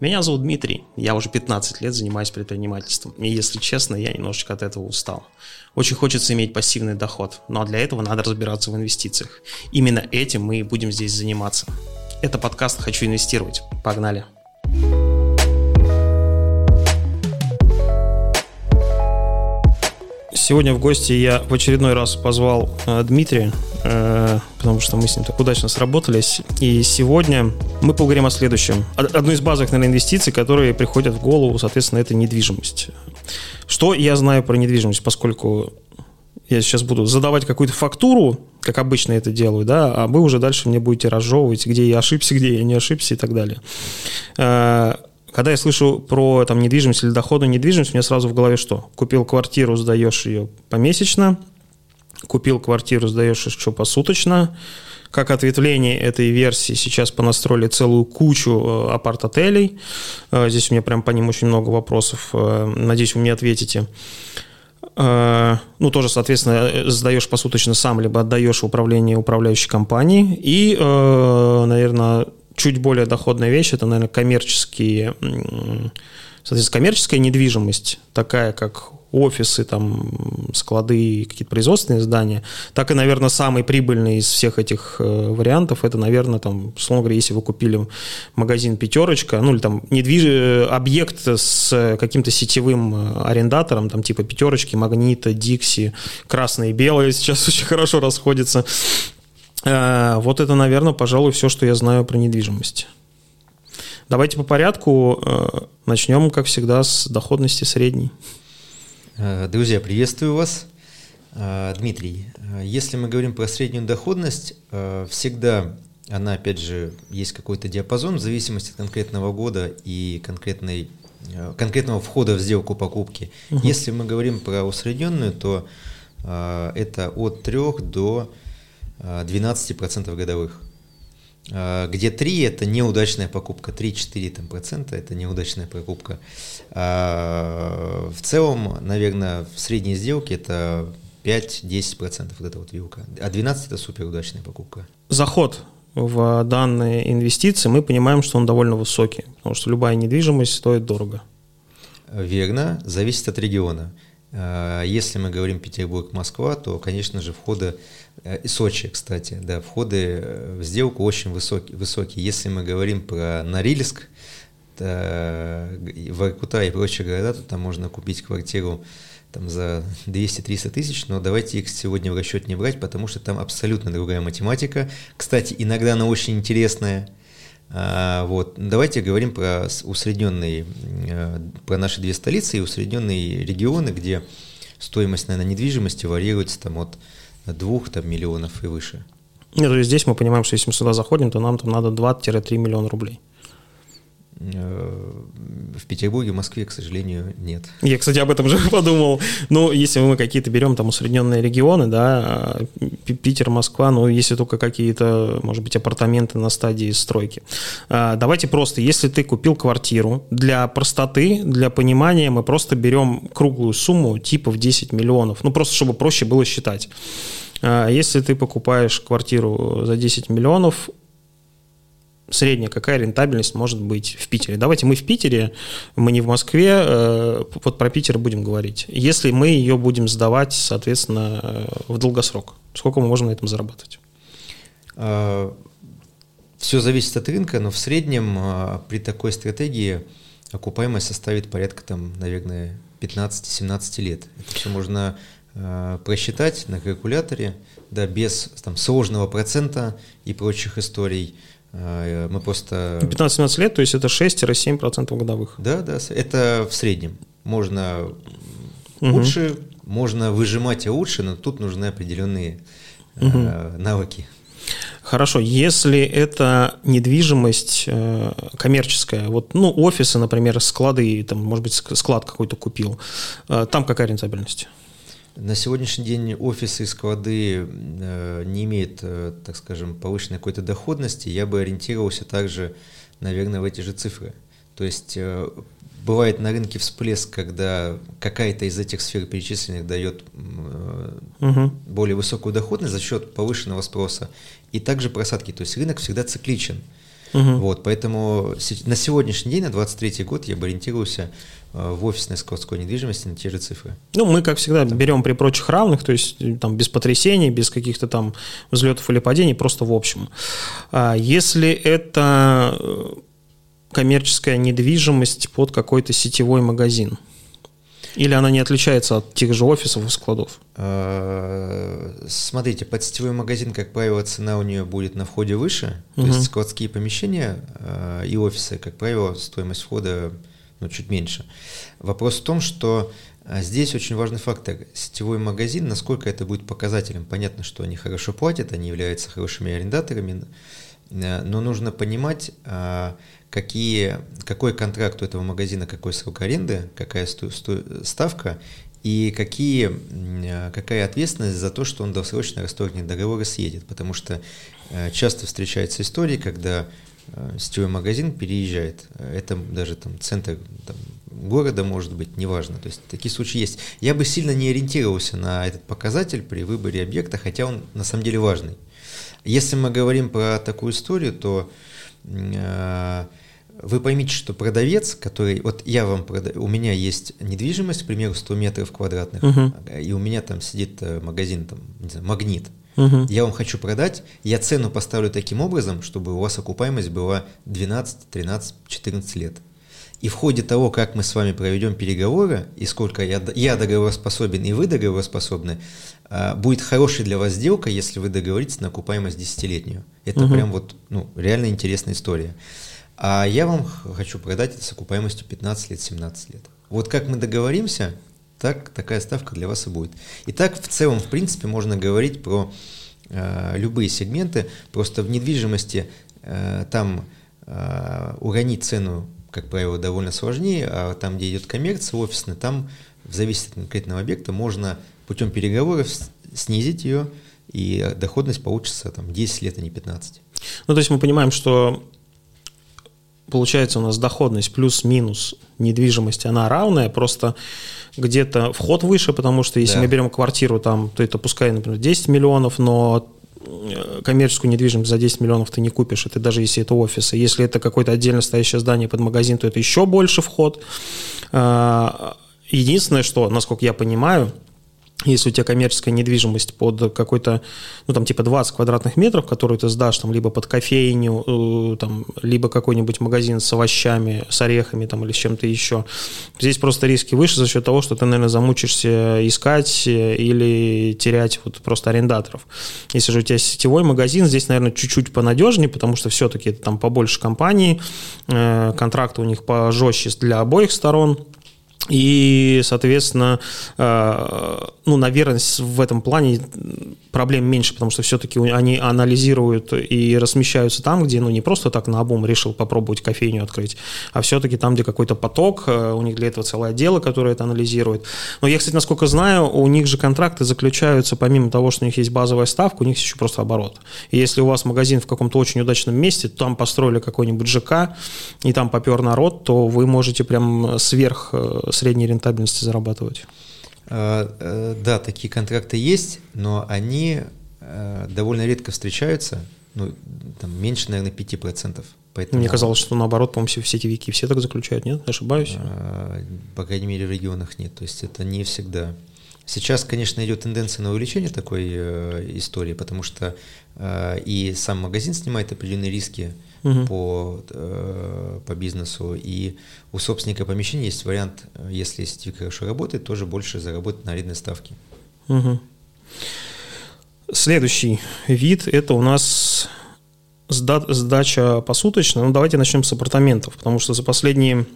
Меня зовут Дмитрий, я уже 15 лет занимаюсь предпринимательством, и если честно, я немножечко от этого устал. Очень хочется иметь пассивный доход, но для этого надо разбираться в инвестициях. Именно этим мы и будем здесь заниматься. Это подкаст «Хочу инвестировать». Погнали! Сегодня в гости я в очередной раз позвал э, Дмитрия, потому что мы с ним так удачно сработались. И сегодня мы поговорим о следующем. Одной из базовых, наверное, инвестиций, которые приходят в голову, соответственно, это недвижимость. Что я знаю про недвижимость, поскольку я сейчас буду задавать какую-то фактуру, как обычно это делаю, да, а вы уже дальше мне будете разжевывать, где я ошибся, где я не ошибся и так далее. Э, когда я слышу про там, недвижимость или доходную недвижимость, у меня сразу в голове что? Купил квартиру, сдаешь ее помесячно, купил квартиру, сдаешь еще посуточно. Как ответвление этой версии сейчас понастроили целую кучу э, апарт-отелей. Э, здесь у меня прям по ним очень много вопросов. Э, надеюсь, вы мне ответите. Ну, тоже, соответственно, сдаешь посуточно сам, либо отдаешь управление управляющей компании. И, наверное, чуть более доходная вещь, это, наверное, коммерческие, соответственно, коммерческая недвижимость, такая как офисы, там, склады, какие-то производственные здания, так и, наверное, самый прибыльный из всех этих э, вариантов, это, наверное, там, условно говоря, если вы купили магазин «Пятерочка», ну, или там недвиж... Объект с каким-то сетевым э, арендатором, там, типа «Пятерочки», «Магнита», «Дикси», «Красное и белое» сейчас очень хорошо расходятся, Э, вот это, наверное, пожалуй, все, что я знаю про недвижимость. Давайте по порядку. Э, начнем, как всегда, с доходности средней. Э, друзья, приветствую вас. Дмитрий, если мы говорим про среднюю доходность, всегда она, опять же, есть какой-то диапазон в зависимости от конкретного года и конкретной, конкретного входа в сделку покупки. Угу. Если мы говорим про усредненную, то это от 3 до 12% годовых. А, где 3 это неудачная покупка, 3-4 там, процента это неудачная покупка. А в целом, наверное, в средней сделке это 5-10% вот эта вот вилка, а 12 это суперудачная покупка. Заход в данные инвестиции, мы понимаем, что он довольно высокий, потому что любая недвижимость стоит дорого. Верно, зависит от региона. А, если мы говорим Петербург, Москва, то, конечно же, входы Э, и Сочи, кстати, да, входы э, в сделку очень высокие. высокие. Если мы говорим про Норильск, Воркута и прочие города, то там можно купить квартиру там, за 200-300 тысяч, но давайте их сегодня в расчет не брать, потому что там абсолютно другая математика. Кстати, иногда она очень интересная. А, вот. Давайте говорим про усредненные, э, про наши две столицы и усредненные регионы, где стоимость, наверное, недвижимости варьируется там от двух там, миллионов и выше. Нет, то есть здесь мы понимаем, что если мы сюда заходим, то нам там надо 2-3 миллиона рублей. Э, в Петербурге, в Москве, к сожалению, нет. Я, кстати, об этом же подумал. Ну, если мы какие-то берем там усредненные регионы, да, Питер, Москва, ну, если только какие-то, может быть, апартаменты на стадии стройки. А, давайте просто, если ты купил квартиру, для простоты, для понимания мы просто берем круглую сумму типа в 10 миллионов, ну, просто чтобы проще было считать. А, если ты покупаешь квартиру за 10 миллионов, средняя какая рентабельность может быть в Питере. Давайте мы в Питере, мы не в Москве, э, вот про Питер будем говорить. Если мы ее будем сдавать, соответственно, э, в долгосрок, сколько мы можем на этом зарабатывать? А, Все зависит от рынка, но в среднем а, при такой стратегии окупаемость составит порядка, там, наверное, 15-17 лет. Это все можно а, просчитать на калькуляторе, да, без там, сложного процента и прочих историй – мы просто... 15-17 лет, то есть это 6-7% годовых. Да, да, это в среднем. Можно угу. лучше, можно выжимать и лучше, но тут нужны определенные угу. навыки. Хорошо, если это недвижимость э, коммерческая, вот, ну, офисы, например, склады, там, может быть, склад какой-то купил, э, там какая рентабельность? На сегодняшний день офисы и склады э, не имеют, э, так скажем, повышенной какой-то доходности. Я бы ориентировался также, наверное, в эти же цифры. То есть э, бывает на рынке всплеск, когда какая-то из этих сфер перечисленных дает угу. более высокую доходность за счет повышенного спроса. И также просадки. То есть рынок всегда цикличен. Угу. Вот, поэтому на сегодняшний день, на 23 год, я бы ориентировался в офисной складской недвижимости на те же цифры. Ну, мы, как всегда, там. берем при прочих равных, то есть там без потрясений, без каких-то там взлетов или падений, просто в общем. А если это э, коммерческая недвижимость под какой-то сетевой магазин – или она не отличается от тех же офисов и складов? Смотрите, под сетевой магазин, как правило, цена у нее будет на входе выше. То есть складские помещения и офисы, как правило, стоимость входа ну, чуть меньше. Вопрос в том, что а, здесь очень важный фактор. Сетевой магазин, насколько это будет показателем. Понятно, что они хорошо платят, они являются хорошими арендаторами, но нужно понимать, какие, какой контракт у этого магазина, какой срок аренды, какая сто, сто, ставка и какие, какая ответственность за то, что он досрочно расторгнет договор и съедет. Потому что э, часто встречаются истории, когда э, сетевой магазин переезжает. Это даже там центр там, города может быть, неважно. То есть такие случаи есть. Я бы сильно не ориентировался на этот показатель при выборе объекта, хотя он на самом деле важный. Если мы говорим про такую историю, то э, вы поймите, что продавец, который, вот я вам продаю, у меня есть недвижимость, к примеру, 100 метров квадратных, uh-huh. и у меня там сидит э, магазин, там, не знаю, магнит. Uh-huh. Я вам хочу продать, я цену поставлю таким образом, чтобы у вас окупаемость была 12, 13, 14 лет. И в ходе того, как мы с вами проведем переговоры, и сколько я, я договороспособен, и вы договороспособны, а, будет хорошая для вас сделка, если вы договоритесь на окупаемость десятилетнюю. Это угу. прям вот, ну, реально интересная история. А я вам хочу продать это с окупаемостью 15 лет, 17 лет. Вот как мы договоримся, так такая ставка для вас и будет. И так в целом, в принципе, можно говорить про э, любые сегменты. Просто в недвижимости э, там э, уронить цену, как правило, довольно сложнее, а там, где идет коммерция офисная, там в зависимости от конкретного объекта можно путем переговоров снизить ее, и доходность получится там 10 лет, а не 15. Ну, то есть мы понимаем, что получается у нас доходность плюс-минус недвижимости, она равная, просто где-то вход выше, потому что если да. мы берем квартиру там, то это пускай, например, 10 миллионов, но э, коммерческую недвижимость за 10 миллионов ты не купишь, это даже если это офисы. Если это какое-то отдельно стоящее здание под магазин, то это еще больше вход. А, единственное, что, насколько я понимаю, если у тебя коммерческая недвижимость под какой-то, ну, там, типа 20 квадратных метров, которую ты сдашь, там, либо под кофейню, э, там, либо какой-нибудь магазин с овощами, с орехами, там, или с чем-то еще, здесь просто риски выше за счет того, что ты, наверное, замучишься искать или терять вот просто арендаторов. Если же у тебя сетевой магазин, здесь, наверное, чуть-чуть понадежнее, потому что все-таки там побольше компаний, э, контракты у них пожестче для обоих сторон, и, соответственно, э, ну, наверное, в этом плане проблем меньше, потому что все-таки они анализируют и размещаются там, где, ну, не просто так на обум решил попробовать кофейню открыть, а все-таки там, где какой-то поток, э, у них для этого целое отдело, которое это анализирует. Но я, кстати, насколько знаю, у них же контракты заключаются, помимо того, что у них есть базовая ставка, у них еще просто оборот. И если у вас магазин в каком-то очень удачном месте, там построили какой-нибудь ЖК, и там попер народ, то вы можете прям сверх э, средней рентабельности зарабатывать. А, э, да, такие контракты есть, но они э, довольно редко встречаются, ну, там, меньше, наверное, 5%. Поэтому... Мне казалось, что наоборот, по-моему, все сетевики все так заключают, нет? Ошибаюсь? А, по крайней мере, в регионах нет. То есть это не всегда. Сейчас, конечно, идет тенденция на увеличение такой э, истории, потому что и сам магазин снимает определенные риски угу. по, э, по бизнесу. И у собственника помещения есть вариант, если сетевик хорошо работает, тоже больше заработать на арендной ставке. Угу. Следующий вид – это у нас сдача посуточно. Ну, давайте начнем с апартаментов, потому что за последние,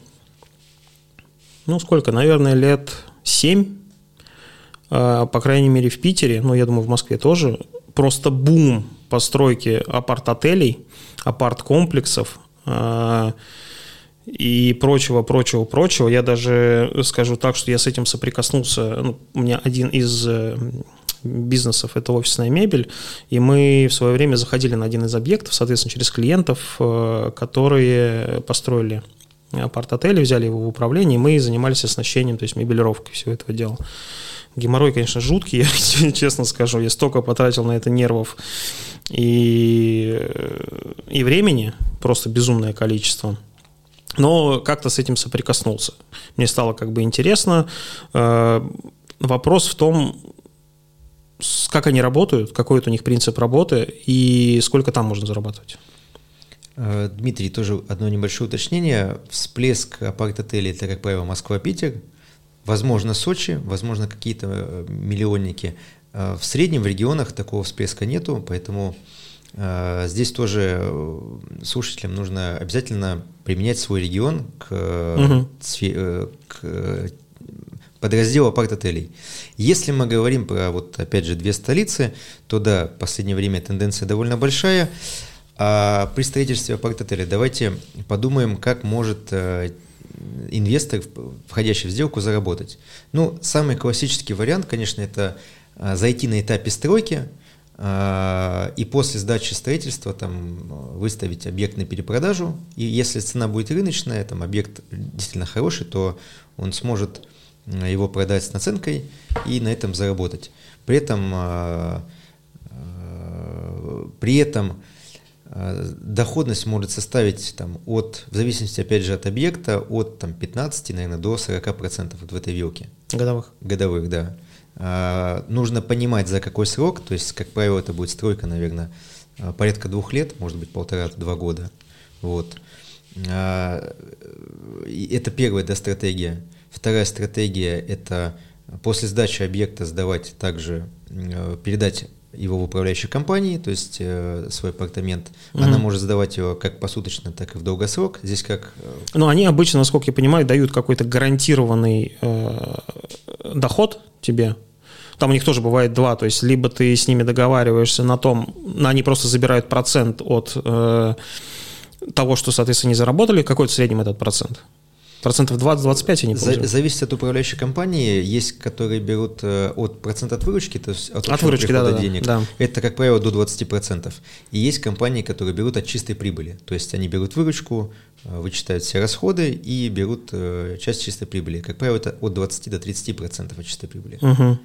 ну, сколько, наверное, лет семь, э, по крайней мере, в Питере, ну, я думаю, в Москве тоже, просто бум постройки апарт-отелей, апарт-комплексов э, и прочего, прочего, прочего. Я даже скажу так, что я с этим соприкоснулся. Ну, у меня один из э, бизнесов – это офисная мебель, и мы в свое время заходили на один из объектов, соответственно, через клиентов, э, которые построили апарт-отели, взяли его в управление, и мы занимались оснащением, то есть мебелировкой всего этого дела. Геморрой, конечно, жуткий, я честно скажу. Я столько потратил на это нервов и, и времени, просто безумное количество. Но как-то с этим соприкоснулся. Мне стало как бы интересно. Э, вопрос в том, как они работают, какой это у них принцип работы и сколько там можно зарабатывать. Э, Дмитрий, тоже одно небольшое уточнение. Всплеск апарт-отелей – это, как правило, Москва-Питер, возможно, Сочи, возможно, какие-то э, миллионники. Э, в среднем в регионах такого всплеска нету, поэтому здесь тоже слушателям нужно обязательно применять свой регион к, угу. к подразделу апарт-отелей. Если мы говорим про, вот опять же, две столицы, то да, в последнее время тенденция довольно большая – а при строительстве апарт-отеля давайте подумаем, как может э, инвестор, входящий в сделку, заработать. Ну, самый классический вариант, конечно, это э, зайти на этапе стройки э, и после сдачи строительства там, выставить объект на перепродажу. И если цена будет рыночная, там объект действительно хороший, то он сможет его продать с наценкой и на этом заработать. При этом, при этом доходность может составить там, от, в зависимости, опять же, от объекта, от там, 15, наверное, до 40% вот в этой вилке. Годовых? Годовых, да. А, нужно понимать, за какой срок, то есть, как правило, это будет стройка, наверное, э, порядка двух лет, может быть, полтора-два года. Вот. А, это первая да, стратегия. Вторая стратегия – это после сдачи объекта сдавать также, передать его в управляющей компании, то есть э, свой апартамент. Mm-hmm. Она может сдавать его как посуточно, так и в долгосрок. Здесь как... Э, ну, они обычно, насколько я понимаю, дают какой-то гарантированный э, доход тебе. Там у них тоже бывает два, то есть либо ты с ними договариваешься на том, они просто забирают процент от э, того, что, соответственно, не заработали. Какой в среднем этот процент? Процентов 20-25, я не помню. Зависит от управляющей компании. Есть, которые берут э, от процента от выручки, то есть от, от выручки, да, да, денег. Да. Это, как правило, до 20%. И есть компании, которые берут от чистой прибыли. То есть они берут выручку, э, вычитают все расходы и берут э, часть чистой прибыли. Как правило, это от 20 до 30% от чистой прибыли. Угу.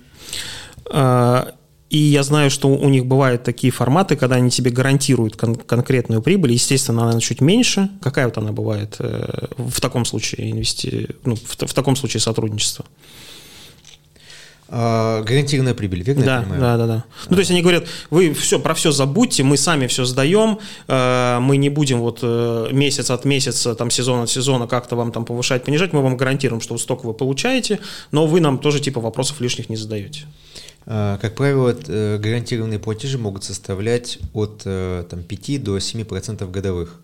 И я знаю, что у них бывают такие форматы, когда они тебе гарантируют кон- конкретную прибыль. Естественно, она чуть меньше. Какая вот она бывает э, в таком случае инвести... ну, в, в таком случае сотрудничества? А, гарантированная прибыль, верно да? Да, да, да. Ну, то есть они говорят, вы все, про все забудьте, мы сами все сдаем, э, мы не будем вот э, месяц от месяца, там, сезон от сезона как-то вам там повышать, понижать, мы вам гарантируем, что столько вы получаете, но вы нам тоже типа вопросов лишних не задаете. А, как правило, э, гарантированные платежи могут составлять от э, там, 5 до 7% годовых.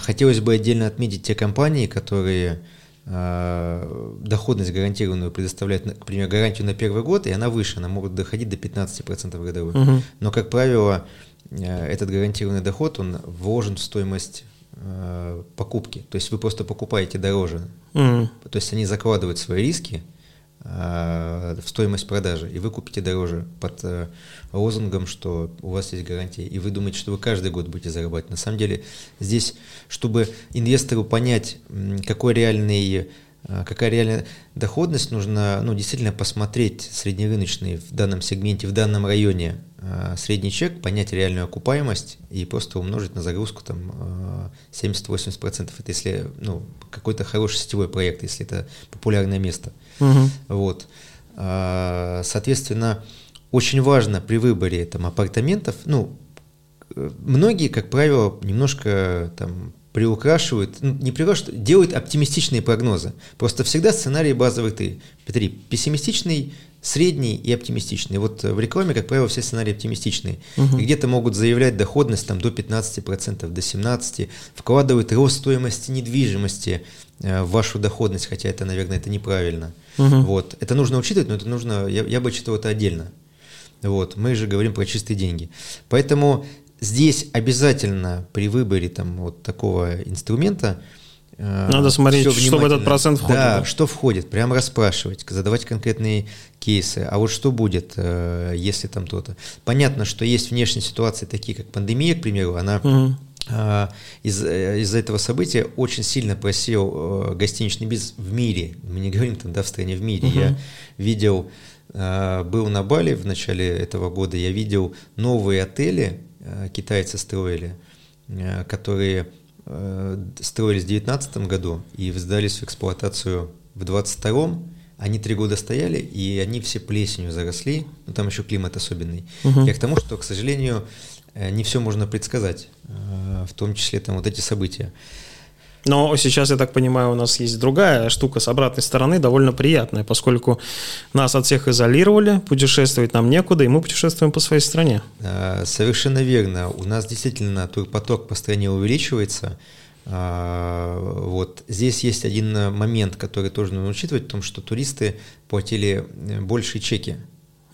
Хотелось бы отдельно отметить те компании, которые доходность гарантированную предоставляют, к примеру, гарантию на первый год, и она выше, она может доходить до 15% годовых. Угу. Но, как правило, э, этот гарантированный доход, он вложен в стоимость покупки. То есть вы просто покупаете дороже. Угу. То есть они закладывают свои риски, Э, в стоимость продажи, и вы купите дороже под э, лозунгом, что у вас есть гарантия, и вы думаете, что вы каждый год будете зарабатывать. На самом деле здесь, чтобы инвестору понять, какой реальный э, какая реальная доходность, нужно ну, действительно посмотреть среднерыночный в данном сегменте, в данном районе средний чек, понять реальную окупаемость и просто умножить на загрузку там 70-80%. Это если ну, какой-то хороший сетевой проект, если это популярное место – Угу. Вот. А, соответственно, очень важно при выборе там, апартаментов, ну, многие, как правило, немножко там приукрашивают, ну, не приукрашивают, делают оптимистичные прогнозы. Просто всегда сценарий базовый ты, Петри, пессимистичный, средний и оптимистичный. Вот в рекламе, как правило, все сценарии оптимистичные. Угу. где-то могут заявлять доходность там, до 15%, до 17%, вкладывают рост стоимости недвижимости э, в вашу доходность, хотя это, наверное, это неправильно. Угу. Вот. Это нужно учитывать, но это нужно, я, я бы читал это отдельно. Вот. Мы же говорим про чистые деньги. Поэтому здесь обязательно при выборе там, вот такого инструмента э, надо смотреть, что в этот процент входит. Да, да, что входит, прямо расспрашивать, задавать конкретные кейсы. А вот что будет, э, если там то-то? Понятно, что есть внешние ситуации, такие как пандемия, к примеру, она угу. из, э, из-за этого события очень сильно просел э, гостиничный бизнес в мире. Мы не говорим там, да, в стране, в мире. Uh-huh. Я видел, был на Бали в начале этого года, я видел новые отели, э, китайцы строили, которые строились в 2019 году и сдались в эксплуатацию в 2022 они три года стояли, и они все плесенью заросли, ну там еще климат особенный. Uh-huh. Я к тому, что, к сожалению, Э, не все можно предсказать, э, в том числе там вот эти события. Но сейчас, я так понимаю, у нас есть другая штука с обратной стороны, довольно приятная, поскольку нас от всех изолировали, путешествовать нам некуда, и мы путешествуем по своей стране. Э, совершенно верно. У нас действительно турпоток по стране увеличивается. Вот. Здесь есть один момент, который тоже нужно учитывать, в том, что туристы платили большие чеки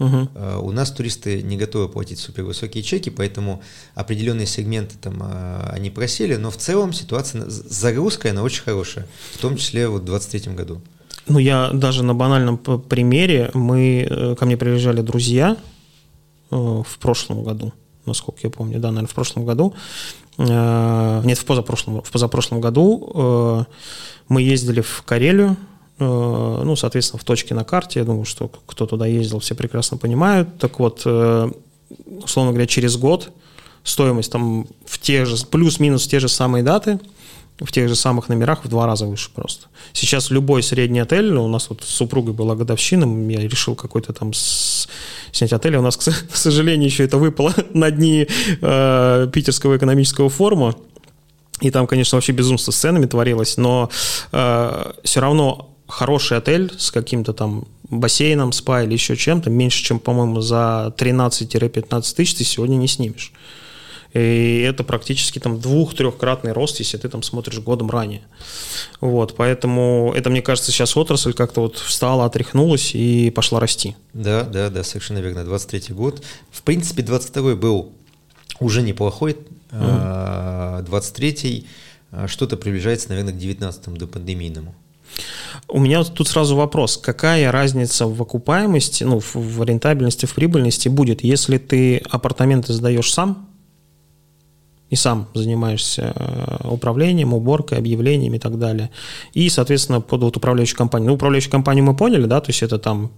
Угу. У нас туристы не готовы платить супервысокие чеки, поэтому определенные сегменты там а, они просели, но в целом ситуация, загрузка, она очень хорошая, в том числе вот в 2023 году. Ну, я даже на банальном примере, мы, э, ко мне приезжали друзья э, в прошлом году, насколько я помню, да, наверное, в прошлом году, нет, в позапрошлом, в позапрошлом году мы ездили в Карелию, Э, ну, соответственно, в точке на карте. Я думаю, что кто туда ездил, все прекрасно понимают. Так вот, э, условно говоря, через год стоимость там в те же, плюс-минус те же самые даты, в тех же самых номерах в два раза выше просто. Сейчас любой средний отель, ну, у нас вот с супругой была годовщина, я решил какой-то там с, снять отель, у нас, к сожалению, еще это выпало на дни э, Питерского экономического форума, и там, конечно, вообще безумство с ценами творилось, но э, все равно хороший отель с каким-то там бассейном, спа или еще чем-то, меньше, чем, по-моему, за 13-15 тысяч ты сегодня не снимешь. И это практически там двух-трехкратный рост, если ты там смотришь годом ранее. Вот, поэтому это, мне кажется, сейчас отрасль как-то вот встала, отряхнулась и пошла расти. Да, да, да, совершенно верно. 23 год. В принципе, 22 был уже неплохой. Mm. 23 а, что-то приближается, наверное, к 19 до пандемийному. У меня тут сразу вопрос. Какая разница в окупаемости, ну, в рентабельности, в прибыльности будет, если ты апартаменты сдаешь сам и сам занимаешься э, управлением, уборкой, объявлениями и так далее, и, соответственно, под вот управляющую компанию. Ну, управляющую компанию мы поняли, да, то есть это там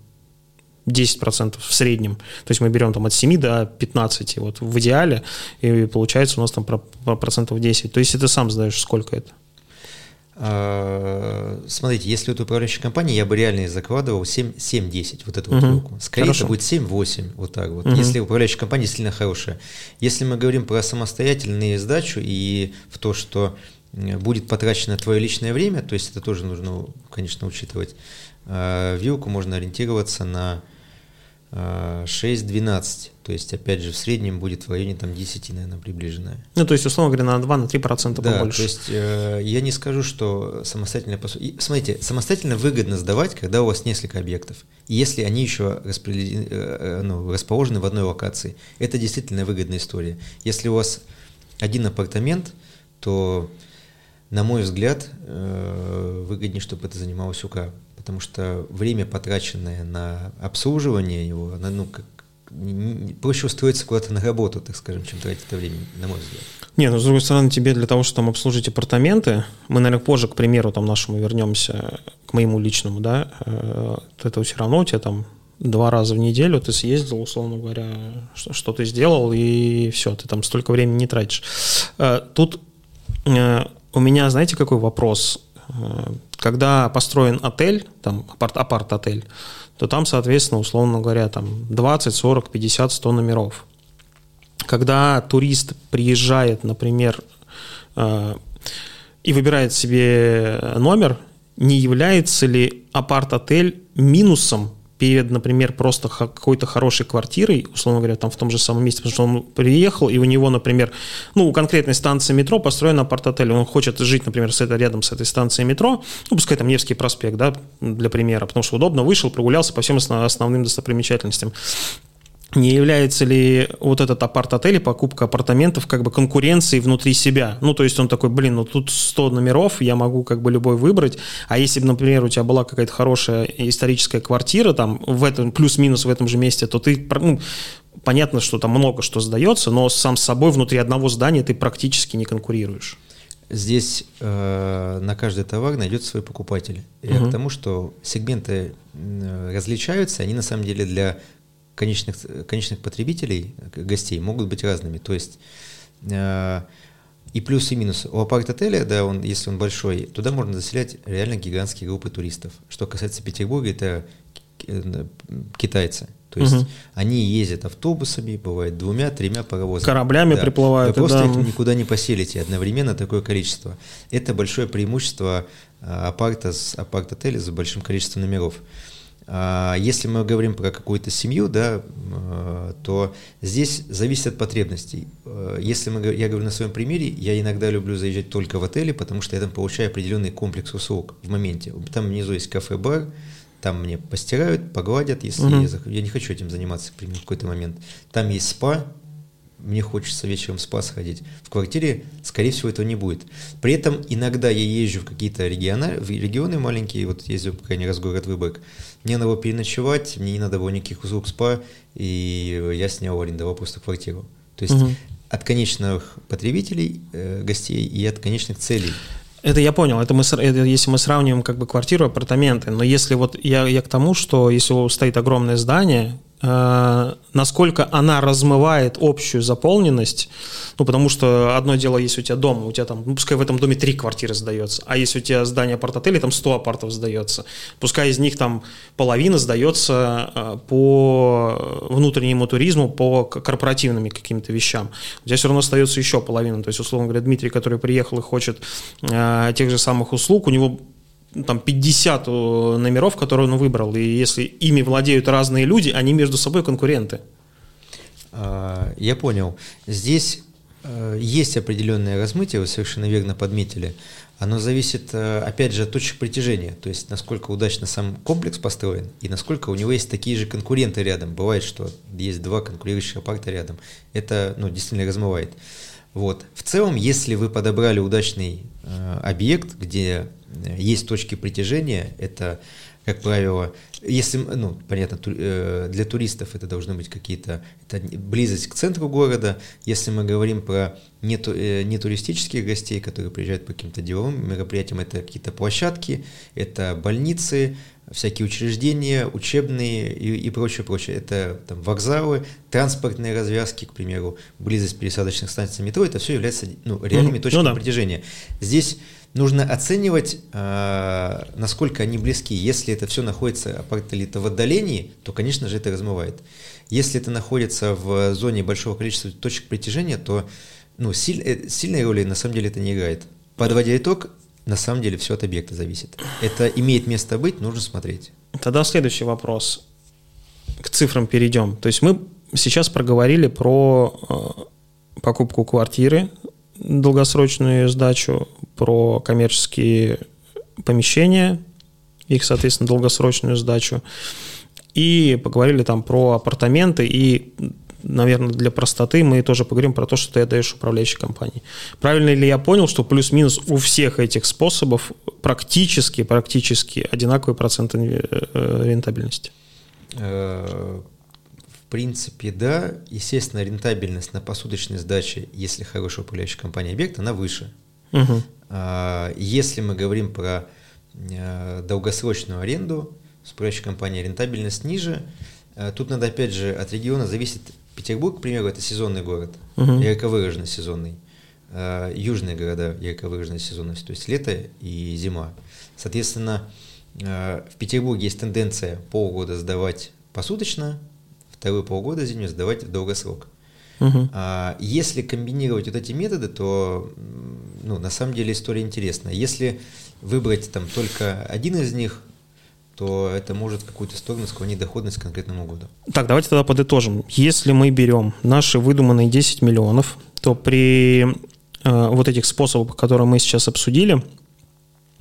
10% в среднем. То есть мы берем там от 7 до 15 вот в идеале, и получается у нас там процентов 10. То есть ты сам сдаешь, сколько это? А, смотрите, если это управляющая компания, я бы реально закладывал 7-10, вот эту угу. вот руку. Скорее Хорошо. это будет 7-8, вот так вот, угу. если управляющая компания сильно хорошая. Если мы говорим про самостоятельную сдачу и в то, что будет потрачено твое личное время, то есть это тоже нужно, конечно, учитывать, а, вилку можно ориентироваться на 6-12. То есть, опять же, в среднем будет в районе там, 10, наверное, приближенная. Ну, то есть, условно говоря, на 2-3% да, побольше. то есть, э, я не скажу, что самостоятельно... Смотрите, самостоятельно выгодно сдавать, когда у вас несколько объектов. И если они еще распределены, э, ну, расположены в одной локации. Это действительно выгодная история. Если у вас один апартамент, то, на мой взгляд, э, выгоднее, чтобы это занималось УК потому что время, потраченное на обслуживание его, оно, ну, как, проще устроиться куда-то на работу, так скажем, чем тратить это время, на мой взгляд. Не, ну, с другой стороны, тебе для того, чтобы там обслужить апартаменты, мы, наверное, позже, к примеру, там нашему вернемся, к моему личному, да, э, это все равно у тебя там два раза в неделю ты съездил, условно говоря, что, что ты сделал, и все, ты там столько времени не тратишь. Э, тут э, у меня, знаете, какой вопрос? Когда построен отель, там апарт, апарт-отель, то там, соответственно, условно говоря, там 20, 40, 50, 100 номеров. Когда турист приезжает, например, э, и выбирает себе номер, не является ли апарт-отель минусом перед, например, просто какой-то хорошей квартирой, условно говоря, там в том же самом месте, потому что он приехал, и у него, например, ну, у конкретной станции метро построен апарт-отель, он хочет жить, например, с этой, рядом с этой станцией метро, ну, пускай там Невский проспект, да, для примера, потому что удобно, вышел, прогулялся по всем основным достопримечательностям не является ли вот этот апарт-отель и покупка апартаментов как бы конкуренцией внутри себя? Ну, то есть он такой, блин, ну тут 100 номеров, я могу как бы любой выбрать, а если бы, например, у тебя была какая-то хорошая историческая квартира там в этом, плюс-минус в этом же месте, то ты, ну, понятно, что там много что сдается, но сам с собой внутри одного здания ты практически не конкурируешь. Здесь э, на каждый товар найдется свой покупатель. Я угу. к тому, что сегменты различаются, они на самом деле для конечных, конечных потребителей, гостей, могут быть разными. То есть э, и плюс и минус. У апарт-отеля, да, он, если он большой, туда можно заселять реально гигантские группы туристов. Что касается Петербурга, это э, китайцы. То есть угу. они ездят автобусами, бывает двумя, тремя паровозами. Кораблями да. приплывают. Вы просто да. их никуда не поселите одновременно такое количество. Это большое преимущество э, апарта апарт-отеля с большим количеством номеров. А, если мы говорим про какую-то семью, да, а, то здесь зависит от потребностей. А, если мы, я говорю на своем примере, я иногда люблю заезжать только в отели, потому что я там получаю определенный комплекс услуг в моменте. Там внизу есть кафе-бар, там мне постирают, погладят, если угу. я, я не хочу этим заниматься в какой-то момент. Там есть спа, мне хочется вечером в спа сходить. В квартире, скорее всего, этого не будет. При этом иногда я езжу в какие-то регионы, в регионы маленькие, вот ездил, по крайней раз, в город Выборг. Мне надо было переночевать, мне не надо было никаких услуг спа, и я снял, арендовал просто квартиру. То есть угу. от конечных потребителей, э, гостей и от конечных целей. Это я понял. Это мы, это если мы сравниваем как бы квартиру, апартаменты. Но если вот я, я к тому, что если стоит огромное здание, насколько она размывает общую заполненность, ну, потому что одно дело, если у тебя дом, у тебя там, ну, пускай в этом доме три квартиры сдается, а если у тебя здание апарт-отеля, там 100 апартов сдается, пускай из них там половина сдается э, по внутреннему туризму, по корпоративным каким-то вещам, у тебя все равно остается еще половина, то есть, условно говоря, Дмитрий, который приехал и хочет э, тех же самых услуг, у него там 50 э, номеров, которые он выбрал, и если ими владеют разные люди, они между собой конкуренты. А, я понял. Здесь э, есть определенное размытие, вы совершенно верно подметили. Оно зависит, э, опять же, от точек притяжения, то есть насколько удачно сам комплекс построен и насколько у него есть такие же конкуренты рядом. Бывает, что есть два конкурирующих апарта рядом. Это ну, действительно размывает. Вот. В целом, если вы подобрали удачный э, объект, где есть точки притяжения, это, как правило, если, ну, понятно, э, для туристов это должны быть какие-то, это близость к центру города. Если мы говорим про не, э, гостей, которые приезжают по каким-то деловым мероприятиям, это какие-то площадки, это больницы, всякие учреждения, учебные и, и прочее, прочее. Это там, вокзалы, транспортные развязки, к примеру, близость пересадочных станций метро, это все является ну, реальными точками ну, да. притяжения. Здесь нужно оценивать, э, насколько они близки. Если это все находится апартелита в отдалении, то, конечно же, это размывает. Если это находится в зоне большого количества точек притяжения, то ну, силь, э, сильной роли на самом деле это не играет. Подводя итог, на самом деле все от объекта зависит. Это имеет место быть, нужно смотреть. Тогда следующий вопрос. К цифрам перейдем. То есть мы сейчас проговорили про э, покупку квартиры, долгосрочную сдачу, про коммерческие помещения, их, соответственно, долгосрочную сдачу. И поговорили там про апартаменты и наверное, для простоты мы тоже поговорим про то, что ты отдаешь управляющей компании. Правильно ли я понял, что плюс-минус у всех этих способов практически, практически одинаковый процент э, рентабельности? Э, в принципе, да. Естественно, рентабельность на посуточной сдаче, если хорошая управляющая компания объект, она выше. Угу. Если мы говорим про э, долгосрочную аренду с управляющей компанией, рентабельность ниже. Тут надо, опять же, от региона зависит Петербург, к примеру, это сезонный город, угу. ярко выраженный сезонный. А, южные города ярко выраженная сезонность, то есть лето и зима. Соответственно, а, в Петербурге есть тенденция полгода сдавать посуточно, вторые полгода зимнюю сдавать в долгосрок. Угу. Если комбинировать вот эти методы, то ну, на самом деле история интересная. Если выбрать там только один из них, то это может в какую-то сторону склонить доходность к конкретному году. Так, давайте тогда подытожим. Если мы берем наши выдуманные 10 миллионов, то при э, вот этих способах, которые мы сейчас обсудили,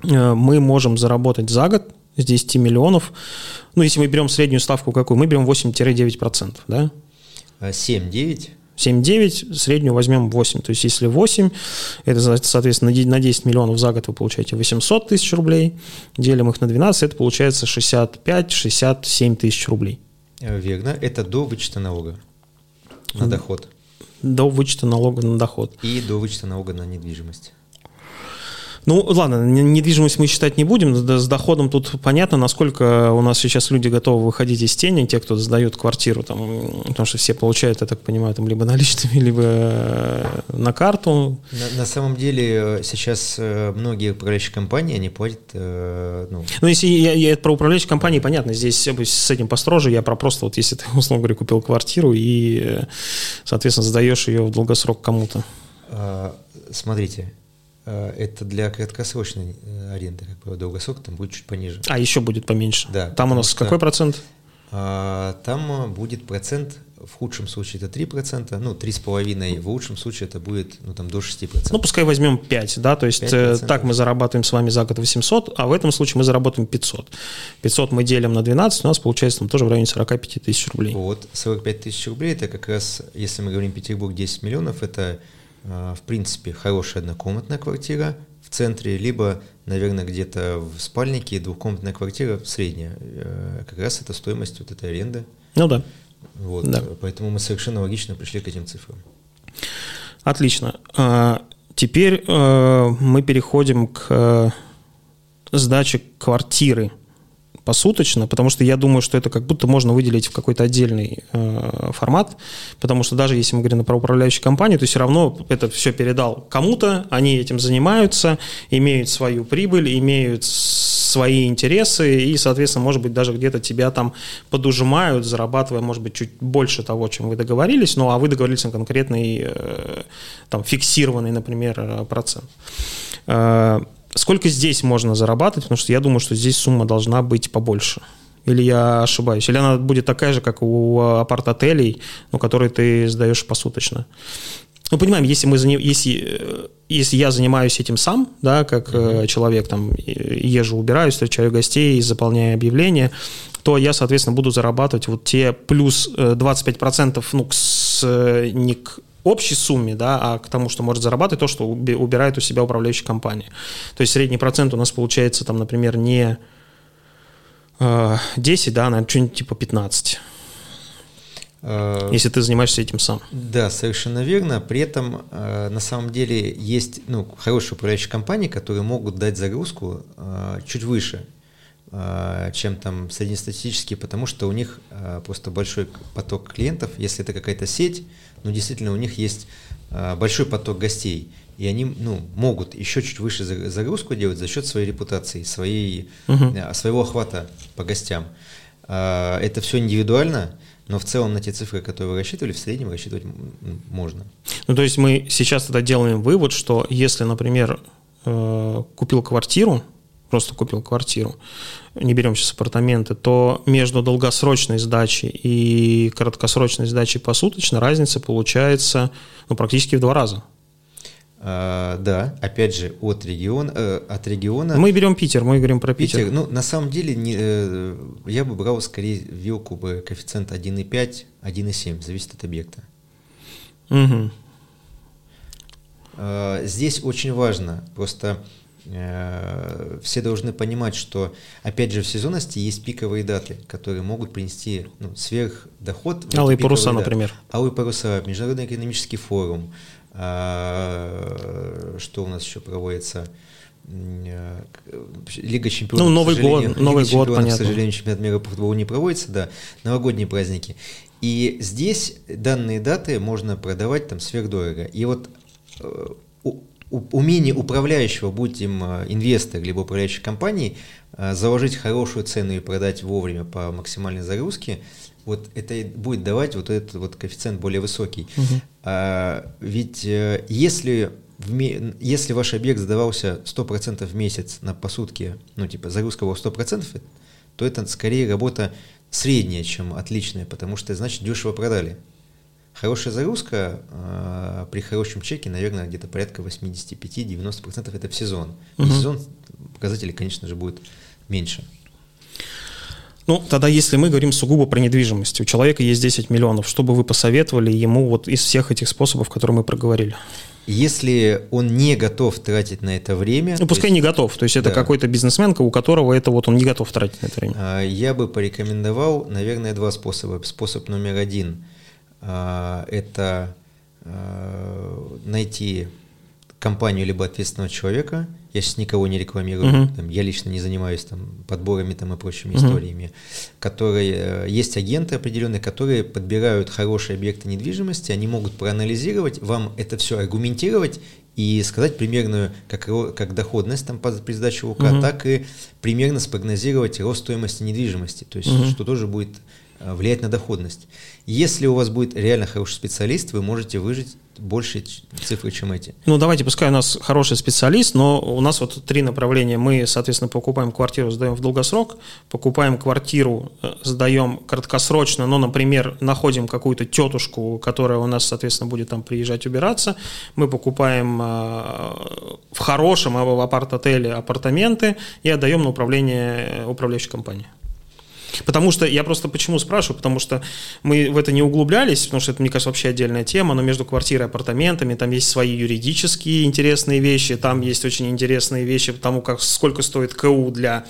э, мы можем заработать за год с 10 миллионов, ну, если мы берем среднюю ставку какую, мы берем 8-9%, да? 7-9%. 7-9, среднюю возьмем 8. То есть, если 8, это, соответственно, на 10 миллионов за год вы получаете 800 тысяч рублей, делим их на 12, это получается 65-67 тысяч рублей. Верно, это до вычета налога. на доход. До вычета налога на доход. И до вычета налога на недвижимость. Ну, ладно, недвижимость мы считать не будем. С доходом тут понятно, насколько у нас сейчас люди готовы выходить из тени, те, кто сдают квартиру, там, потому что все получают, я так понимаю, там либо наличными, либо э, на карту. На, на самом деле э, сейчас э, многие управляющие компании, они платят... Ну, ну если я, я про управляющие компании, понятно, здесь с этим построже, я про просто вот если ты, условно говоря, купил квартиру и, соответственно, сдаешь ее в долгосрок кому-то. А, смотрите, это для краткосрочной э, аренды, как правило, долгосрок там будет чуть пониже. А еще будет поменьше? Да. Там у нас что, какой процент? А, там будет процент, в худшем случае это 3%, ну, 3,5%, в лучшем случае это будет ну, там, до 6%. Ну, пускай возьмем 5, да, то есть 5%. Э, так мы зарабатываем с вами за год 800, а в этом случае мы заработаем 500. 500 мы делим на 12, у нас получается там тоже в районе 45 тысяч рублей. Вот, 45 тысяч рублей, это как раз, если мы говорим Петербург 10 миллионов, это в принципе, хорошая однокомнатная квартира в центре, либо, наверное, где-то в спальнике двухкомнатная квартира средняя. Э, как раз это стоимость вот этой аренды. Ну да. Вот, да. Поэтому мы совершенно логично пришли к этим цифрам. Отлично. А, теперь э, мы переходим к э, сдаче квартиры посуточно, потому что я думаю, что это как будто можно выделить в какой-то отдельный э, формат, потому что даже если мы говорим про управляющую компанию, то все равно это все передал кому-то, они этим занимаются, имеют свою прибыль, имеют свои интересы, и, соответственно, может быть, даже где-то тебя там подужимают, зарабатывая, может быть, чуть больше того, чем вы договорились, ну, а вы договорились на конкретный, э, там, фиксированный, например, э, процент. Э, Сколько здесь можно зарабатывать? Потому что я думаю, что здесь сумма должна быть побольше. Или я ошибаюсь? Или она будет такая же, как у апарт-отелей, ну, которые ты сдаешь посуточно? Ну, понимаем, если, мы, если, если я занимаюсь этим сам, да, как mm-hmm. человек, там, езжу, убираюсь, встречаю гостей, заполняю объявления, то я, соответственно, буду зарабатывать вот те плюс 25%, ну, с, не к общей сумме, да, а к тому, что может зарабатывать то, что убирает у себя управляющая компания. То есть средний процент у нас получается, там, например, не 10, э, да, наверное, что-нибудь типа 15. Э, Если ты занимаешься этим сам. Да, совершенно верно. При этом э, на самом деле есть ну, хорошие управляющие компании, которые могут дать загрузку чуть выше, чем там среднестатистические, потому что у них просто большой поток клиентов. Если это какая-то сеть, но действительно у них есть а, большой поток гостей, и они ну, могут еще чуть выше загрузку делать за счет своей репутации, своей, угу. своего охвата по гостям. Это все индивидуально, но в целом на те цифры, которые вы рассчитывали, в среднем рассчитывать можно. Ну, то есть мы сейчас тогда делаем вывод, что если, например, э, купил квартиру, просто купил квартиру, не берем сейчас апартаменты, то между долгосрочной сдачей и краткосрочной сдачей посуточно разница получается ну, практически в два раза. А, да, опять же, от региона, э, от региона. Мы берем Питер, мы говорим про Питер. Питер ну, на самом деле, не, э, я бы брал скорее вилку бы коэффициент 1,5, 1,7, зависит от объекта. Угу. Э, здесь очень важно, просто все должны понимать, что, опять же, в сезонности есть пиковые даты, которые могут принести ну, сверхдоход. Алые паруса, даты. например. Алые паруса, Международный экономический форум, а, что у нас еще проводится, э, Лига чемпионов. Ну, Новый год, Лига Новый год, понятно. К сожалению, чемпионат мира по футболу не проводится, да, новогодние праздники. И здесь данные даты можно продавать там сверхдорого. И вот э, умение управляющего, будь им э, инвестор либо управляющей компании, э, заложить хорошую цену и продать вовремя по максимальной загрузке, вот это будет давать вот этот вот коэффициент более высокий. Угу. А, ведь э, если, в, если ваш объект задавался 100% в месяц на посутке, ну типа загрузка была 100%, то это скорее работа средняя, чем отличная, потому что значит дешево продали. Хорошая загрузка э, при хорошем чеке, наверное, где-то порядка 85-90% это в сезон. Угу. В сезон показатели, конечно же, будут меньше. Ну, тогда если мы говорим сугубо про недвижимость, у человека есть 10 миллионов, что бы вы посоветовали ему вот из всех этих способов, которые мы проговорили? Если он не готов тратить на это время... Ну, пускай есть, не готов, то есть это да. какой-то бизнесмен, у которого это вот он не готов тратить на это время. А, я бы порекомендовал, наверное, два способа. Способ номер один – это найти компанию либо ответственного человека. Я сейчас никого не рекламирую, uh-huh. там, я лично не занимаюсь там подборами там и прочими uh-huh. историями. Которые э, есть агенты определенные, которые подбирают хорошие объекты недвижимости, они могут проанализировать, вам это все аргументировать и сказать примерную как, как доходность там, при сдаче УК, uh-huh. так и примерно спрогнозировать рост стоимости недвижимости, то есть uh-huh. что тоже будет э, влиять на доходность. Если у вас будет реально хороший специалист, вы можете выжить больше цифры, чем эти. Ну, давайте, пускай у нас хороший специалист, но у нас вот три направления. Мы, соответственно, покупаем квартиру, сдаем в долгосрок, покупаем квартиру, э, сдаем краткосрочно, но, например, находим какую-то тетушку, которая у нас, соответственно, будет там приезжать убираться. Мы покупаем э, в хорошем в апарт-отеле апартаменты и отдаем на управление управляющей компании. Потому что, я просто почему спрашиваю, потому что мы в это не углублялись, потому что это, мне кажется, вообще отдельная тема, но между квартирой и апартаментами там есть свои юридические интересные вещи, там есть очень интересные вещи по тому, как, сколько стоит КУ для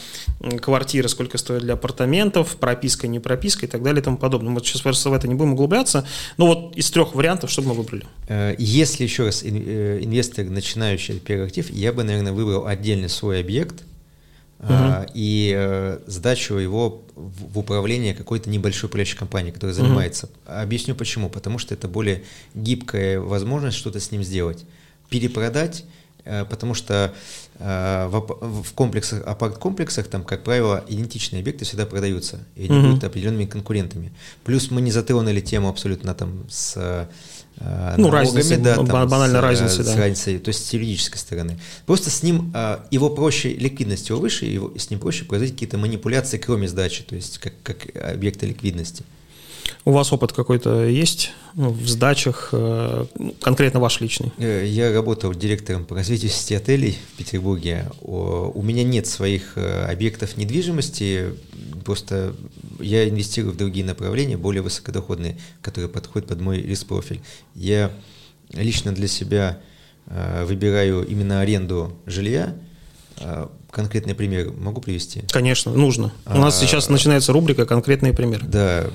квартиры, сколько стоит для апартаментов, прописка, не прописка и так далее и тому подобное. Мы сейчас просто в это не будем углубляться, но вот из трех вариантов, что бы мы выбрали? Э, если еще раз э, инвестор начинающий первый актив, я бы, наверное, выбрал отдельный свой объект – Uh-huh. и э, сдачу его в, управление какой-то небольшой управляющей компании, которая занимается. Uh-huh. Объясню почему. Потому что это более гибкая возможность что-то с ним сделать. Перепродать, э, потому что э, в, в комплексах, апарт-комплексах там, как правило, идентичные объекты всегда продаются, и они uh-huh. будут определенными конкурентами. Плюс мы не затронули тему абсолютно там с ну, разница, да, там, банально с, разница, с да. разницей, то есть с юридической стороны. Просто с ним, э, его проще, ликвидность его выше, его, с ним проще производить какие-то манипуляции, кроме сдачи, то есть как, как объекта ликвидности. У вас опыт какой-то есть ну, в сдачах, э, конкретно ваш личный? Я работал директором по развитию сети отелей в Петербурге. У меня нет своих объектов недвижимости, просто я инвестирую в другие направления, более высокодоходные, которые подходят под мой риск-профиль. Я лично для себя э, выбираю именно аренду жилья. Э, конкретный пример могу привести? Конечно, нужно. У нас а, сейчас начинается рубрика «Конкретные примеры». Да,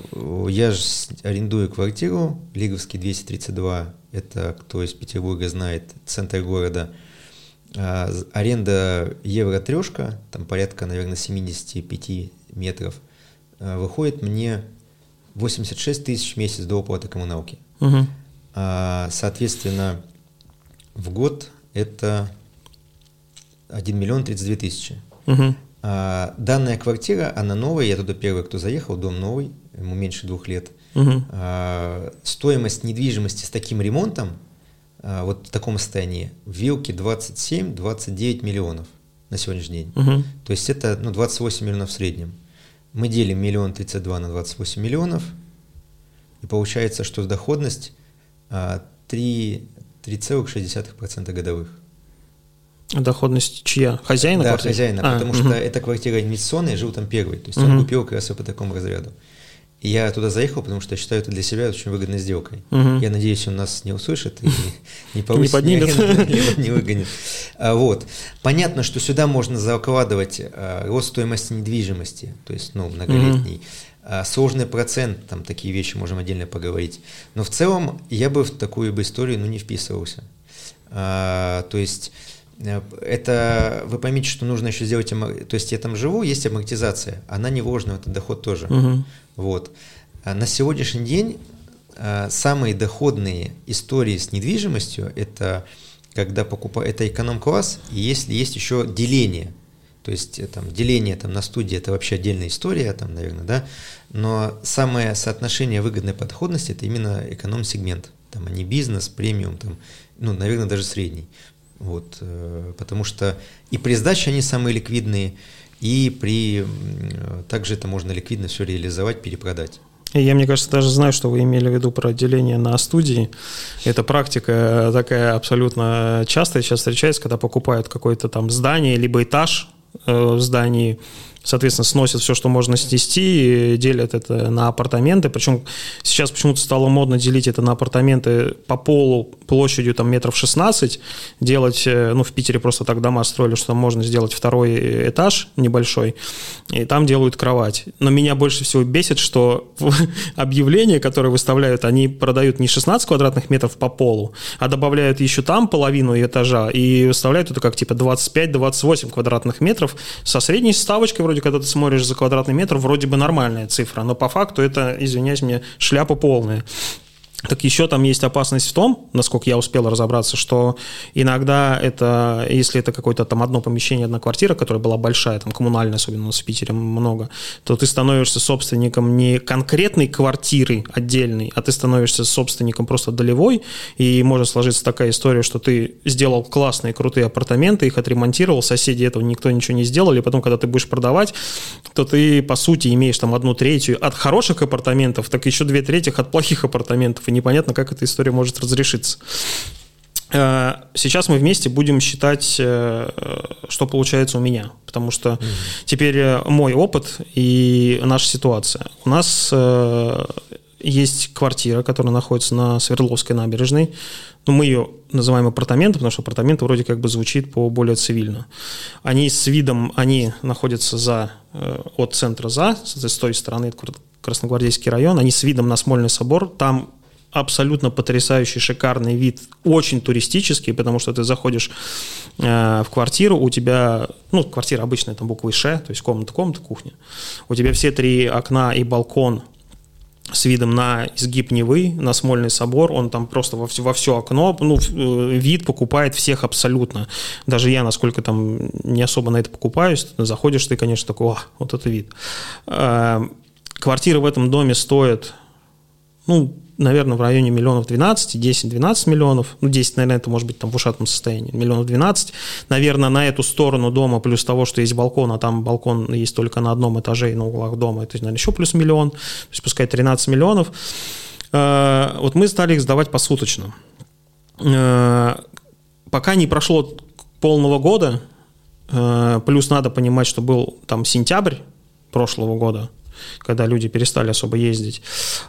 я же арендую квартиру, Лиговский 232, это кто из Петербурга знает, центр города. А, аренда евро-трешка, там порядка, наверное, 75 метров – выходит мне 86 тысяч в месяц до уплаты коммуналки. Угу. Соответственно, в год это 1 миллион 32 тысячи. Угу. Данная квартира, она новая, я туда первый, кто заехал, дом новый, ему меньше двух лет. Угу. Стоимость недвижимости с таким ремонтом, вот в таком состоянии, в вилке 27-29 миллионов на сегодняшний день. Угу. То есть это ну, 28 миллионов в среднем. Мы делим миллион тридцать два на 28 миллионов, и получается, что доходность 3,6% годовых. Доходность чья? Хозяина да, квартиры? хозяина, а, потому угу. что эта квартира инвестиционная, жил там первый. То есть угу. он купил как раз по такому разряду. Я туда заехал, потому что я считаю это для себя очень выгодной сделкой. Угу. Я надеюсь, он нас не услышит и не повысит, не поднимет, не выгонит. А, вот. Понятно, что сюда можно закладывать а, рост стоимости недвижимости, то есть, ну, многолетний. Угу. Сложный процент, там такие вещи можем отдельно поговорить. Но в целом я бы в такую бы историю ну, не вписывался. То есть это вы поймите, что нужно еще сделать, то есть я там живу, есть амортизация, она не вложена в этот доход тоже. Угу. Вот. А на сегодняшний день а, самые доходные истории с недвижимостью – это когда покупаю, это эконом-класс, и если есть еще деление, то есть э, там, деление там, на студии – это вообще отдельная история, там, наверное, да, но самое соотношение выгодной подходности – это именно эконом-сегмент, там, а не бизнес, премиум, там, ну, наверное, даже средний. Вот, э, потому что и при сдаче они самые ликвидные, и при также это можно ликвидно все реализовать, перепродать. Я, мне кажется, даже знаю, что вы имели в виду про отделение на студии. Эта практика такая абсолютно частая сейчас встречается, когда покупают какое-то там здание, либо этаж э, в здании, соответственно, сносят все, что можно снести, делят это на апартаменты. Причем сейчас почему-то стало модно делить это на апартаменты по полу площадью там метров 16, делать, э, ну, в Питере просто так дома строили, что там можно сделать второй этаж небольшой, и там делают кровать. Но меня больше всего бесит, что объявления, которые выставляют, они продают не 16 квадратных метров по полу, а добавляют еще там половину этажа и выставляют это как типа 25-28 квадратных метров со средней ставочкой вроде, когда ты смотришь за квадратный метр, вроде бы нормальная цифра, но по факту это, извиняюсь мне, шляпа полная. Так еще там есть опасность в том, насколько я успел разобраться, что иногда это, если это какое-то там одно помещение, одна квартира, которая была большая, там коммунальная, особенно у нас в Питере много, то ты становишься собственником не конкретной квартиры отдельной, а ты становишься собственником просто долевой, и может сложиться такая история, что ты сделал классные, крутые апартаменты, их отремонтировал, соседи этого никто ничего не сделал, и потом, когда ты будешь продавать, то ты, по сути, имеешь там одну третью от хороших апартаментов, так еще две трети от плохих апартаментов, и непонятно, как эта история может разрешиться. Э, сейчас мы вместе будем считать, э, что получается у меня, потому что mm теперь э, мой опыт и наша ситуация. У нас есть квартира, которая находится на Свердловской набережной. Ну, мы ее называем апартаменты, потому что апартаменты вроде как бы звучит по более цивильно. Они с видом, они находятся за, от центра за, с той стороны, это Красногвардейский район, они с видом на Смольный собор. Там абсолютно потрясающий, шикарный вид, очень туристический, потому что ты заходишь э, в квартиру, у тебя, ну, квартира обычная, там буквы Ш, то есть комната, комната, кухня. У тебя все три окна и балкон с видом на изгиб Невы, на Смольный собор, он там просто во все, во все окно, ну, э, вид покупает всех абсолютно. Даже я, насколько там не особо на это покупаюсь, заходишь ты, конечно, такой, о, вот это вид. Э, квартира в этом доме стоит, ну, наверное, в районе миллионов 12, 10-12 миллионов. Ну, 10, наверное, это может быть там в ушатном состоянии. Миллионов 12. Наверное, на эту сторону дома, плюс того, что есть балкон, а там балкон есть только на одном этаже и на углах дома, это, наверное, еще плюс миллион. То есть, пускай 13 миллионов. Э, вот мы стали их сдавать посуточно. Э, пока не прошло полного года, э, плюс надо понимать, что был там сентябрь прошлого года, когда люди перестали особо ездить.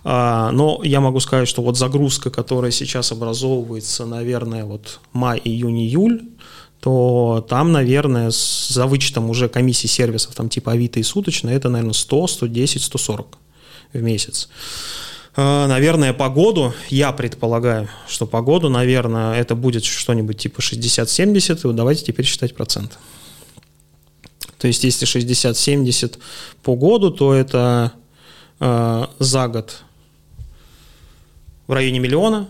А, но я могу сказать, что вот загрузка, которая сейчас образовывается, наверное, вот май, июнь, июль, то там, наверное, за вычетом уже комиссии сервисов, там типа Авито и суточно, это, наверное, 100, 110, 140 в месяц. А, наверное, погоду, я предполагаю, что погоду, наверное, это будет что-нибудь типа 60-70, давайте теперь считать проценты. То есть если 60-70 по году, то это э, за год в районе миллиона,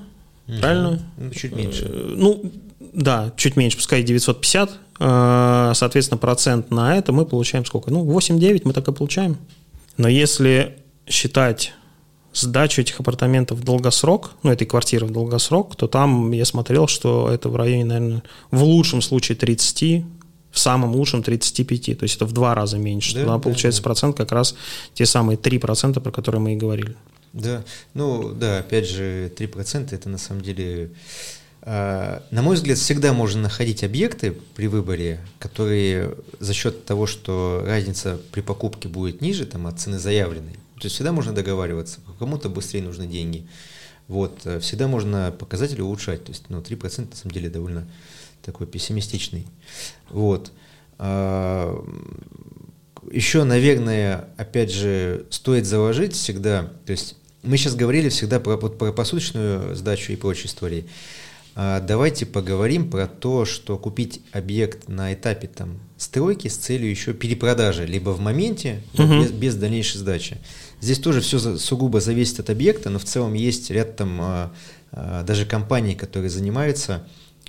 угу. правильно? Ну, чуть меньше. Э, ну, да, чуть меньше, пускай 950. Э, соответственно, процент на это мы получаем сколько? Ну, 8-9 мы так и получаем. Но если считать сдачу этих апартаментов в долгосрок, ну, этой квартиры в долгосрок, то там я смотрел, что это в районе, наверное, в лучшем случае 30, в самом лучшем 35, то есть это в два раза меньше. Да, Тогда да, получается да. процент как раз те самые 3%, про которые мы и говорили. Да, ну да, опять же, 3% это на самом деле, э, на мой взгляд, всегда можно находить объекты при выборе, которые за счет того, что разница при покупке будет ниже там, от цены заявленной, то есть всегда можно договариваться, кому-то быстрее нужны деньги. Вот, э, всегда можно показатели улучшать, то есть ну, 3% на самом деле довольно такой пессимистичный. Вот. А, Еще, наверное, опять же, стоит заложить всегда, то есть мы сейчас говорили всегда про, вот, про посуточную сдачу и прочие истории. А давайте поговорим про то, что купить объект на этапе там, стройки с целью еще перепродажи, либо в моменте, угу. без, без дальнейшей сдачи. Здесь тоже все сугубо зависит от объекта, но в целом есть ряд там а, а, даже компаний, которые занимаются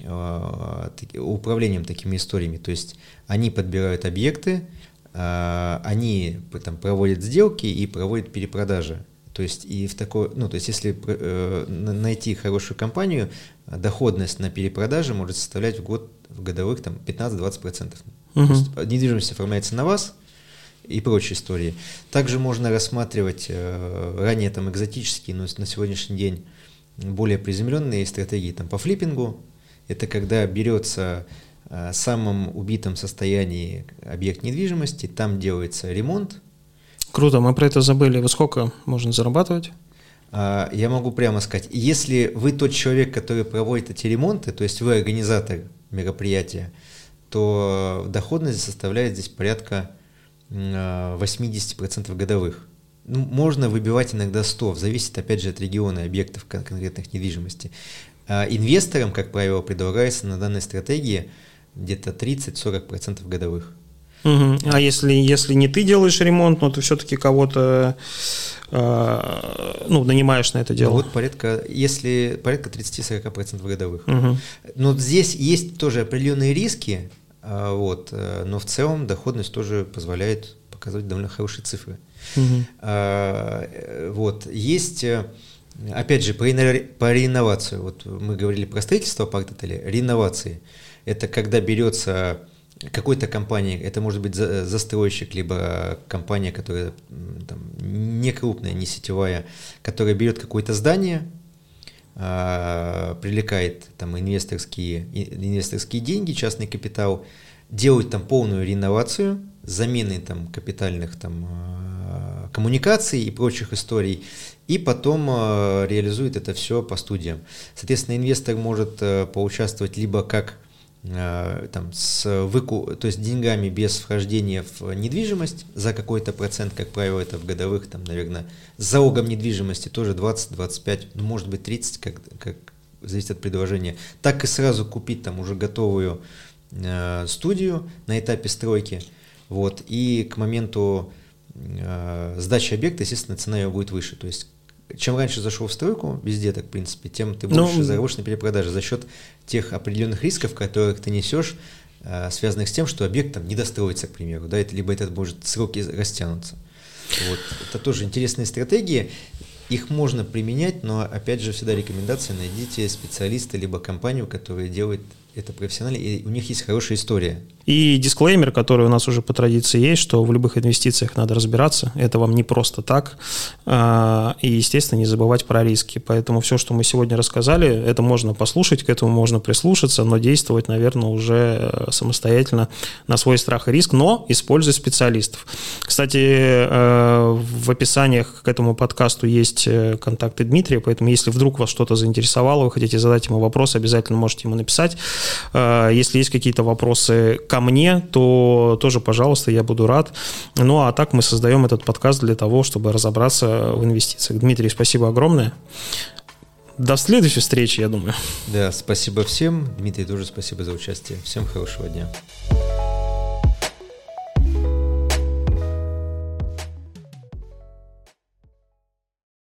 управлением такими историями. То есть они подбирают объекты, э, они там, проводят сделки и проводят перепродажи. То есть и в такой, ну то есть если э, найти хорошую компанию, доходность на перепродаже может составлять в год в годовых там 15-20%. Угу. То есть недвижимость оформляется на вас и прочие истории. Также можно рассматривать э, ранее там экзотические, но на сегодняшний день более приземленные стратегии там по флиппингу, это когда берется э, самом убитом состоянии объект недвижимости, там делается ремонт. Круто, мы про это забыли. Во сколько можно зарабатывать? А, я могу прямо сказать, если вы тот человек, который проводит эти ремонты, то есть вы организатор мероприятия, то доходность составляет здесь порядка 80% годовых. Ну, можно выбивать иногда 100, зависит опять же от региона объектов конкретных недвижимости. А инвесторам, как правило, предлагается на данной стратегии где-то 30-40% годовых. Угу. А если, если не ты делаешь ремонт, но ты все-таки кого-то э, ну, нанимаешь на это дело? Ну, вот порядка, если порядка 30-40% годовых. Угу. Но здесь есть тоже определенные риски, а, вот, э, но в целом доходность тоже позволяет показывать довольно хорошие цифры. Угу. Вот, есть, э, опять же, по, по вот мы говорили про строительство парк-отеля, реинновации, это когда берется какой-то компании, это может быть застройщик, либо компания, которая там, не крупная, не сетевая, которая берет какое-то здание, а, привлекает там инвесторские, инвесторские деньги, частный капитал, делает там полную реновацию, замены там капитальных там а, коммуникаций и прочих историй, и потом а, реализует это все по студиям. Соответственно, инвестор может поучаствовать либо как Э, там, с выку, то есть деньгами без вхождения в недвижимость за какой-то процент, как правило, это в годовых, там, наверное, с залогом недвижимости тоже 20-25, ну, может быть 30, как, как зависит от предложения, так и сразу купить там уже готовую э, студию на этапе стройки, вот, и к моменту э, сдачи объекта, естественно, цена ее будет выше, то есть чем раньше зашел в стройку, везде так, в принципе, тем ты больше ну, заработаешь на перепродаже за счет тех определенных рисков, которых ты несешь, э, связанных с тем, что объект там не достроится, к примеру, да, это, либо этот может сроки растянуться. Вот. Это тоже интересные стратегии. Их можно применять, но опять же всегда рекомендация найдите специалиста либо компанию, которая делает это профессионально, и у них есть хорошая история. И дисклеймер, который у нас уже по традиции есть, что в любых инвестициях надо разбираться, это вам не просто так, а, и, естественно, не забывать про риски. Поэтому все, что мы сегодня рассказали, это можно послушать, к этому можно прислушаться, но действовать, наверное, уже э, самостоятельно на свой страх и риск, но используя специалистов. Кстати, э, в описаниях к этому подкасту есть э, контакты Дмитрия, поэтому если вдруг вас что-то заинтересовало, вы хотите задать ему вопрос, обязательно можете ему написать. Э, если есть какие-то вопросы ко мне, то тоже, пожалуйста, я буду рад. Ну, а так мы создаем этот подкаст для того, чтобы разобраться в инвестициях. Дмитрий, спасибо огромное. До следующей встречи, я думаю. Да, спасибо всем. Дмитрий, тоже спасибо за участие. Всем хорошего дня.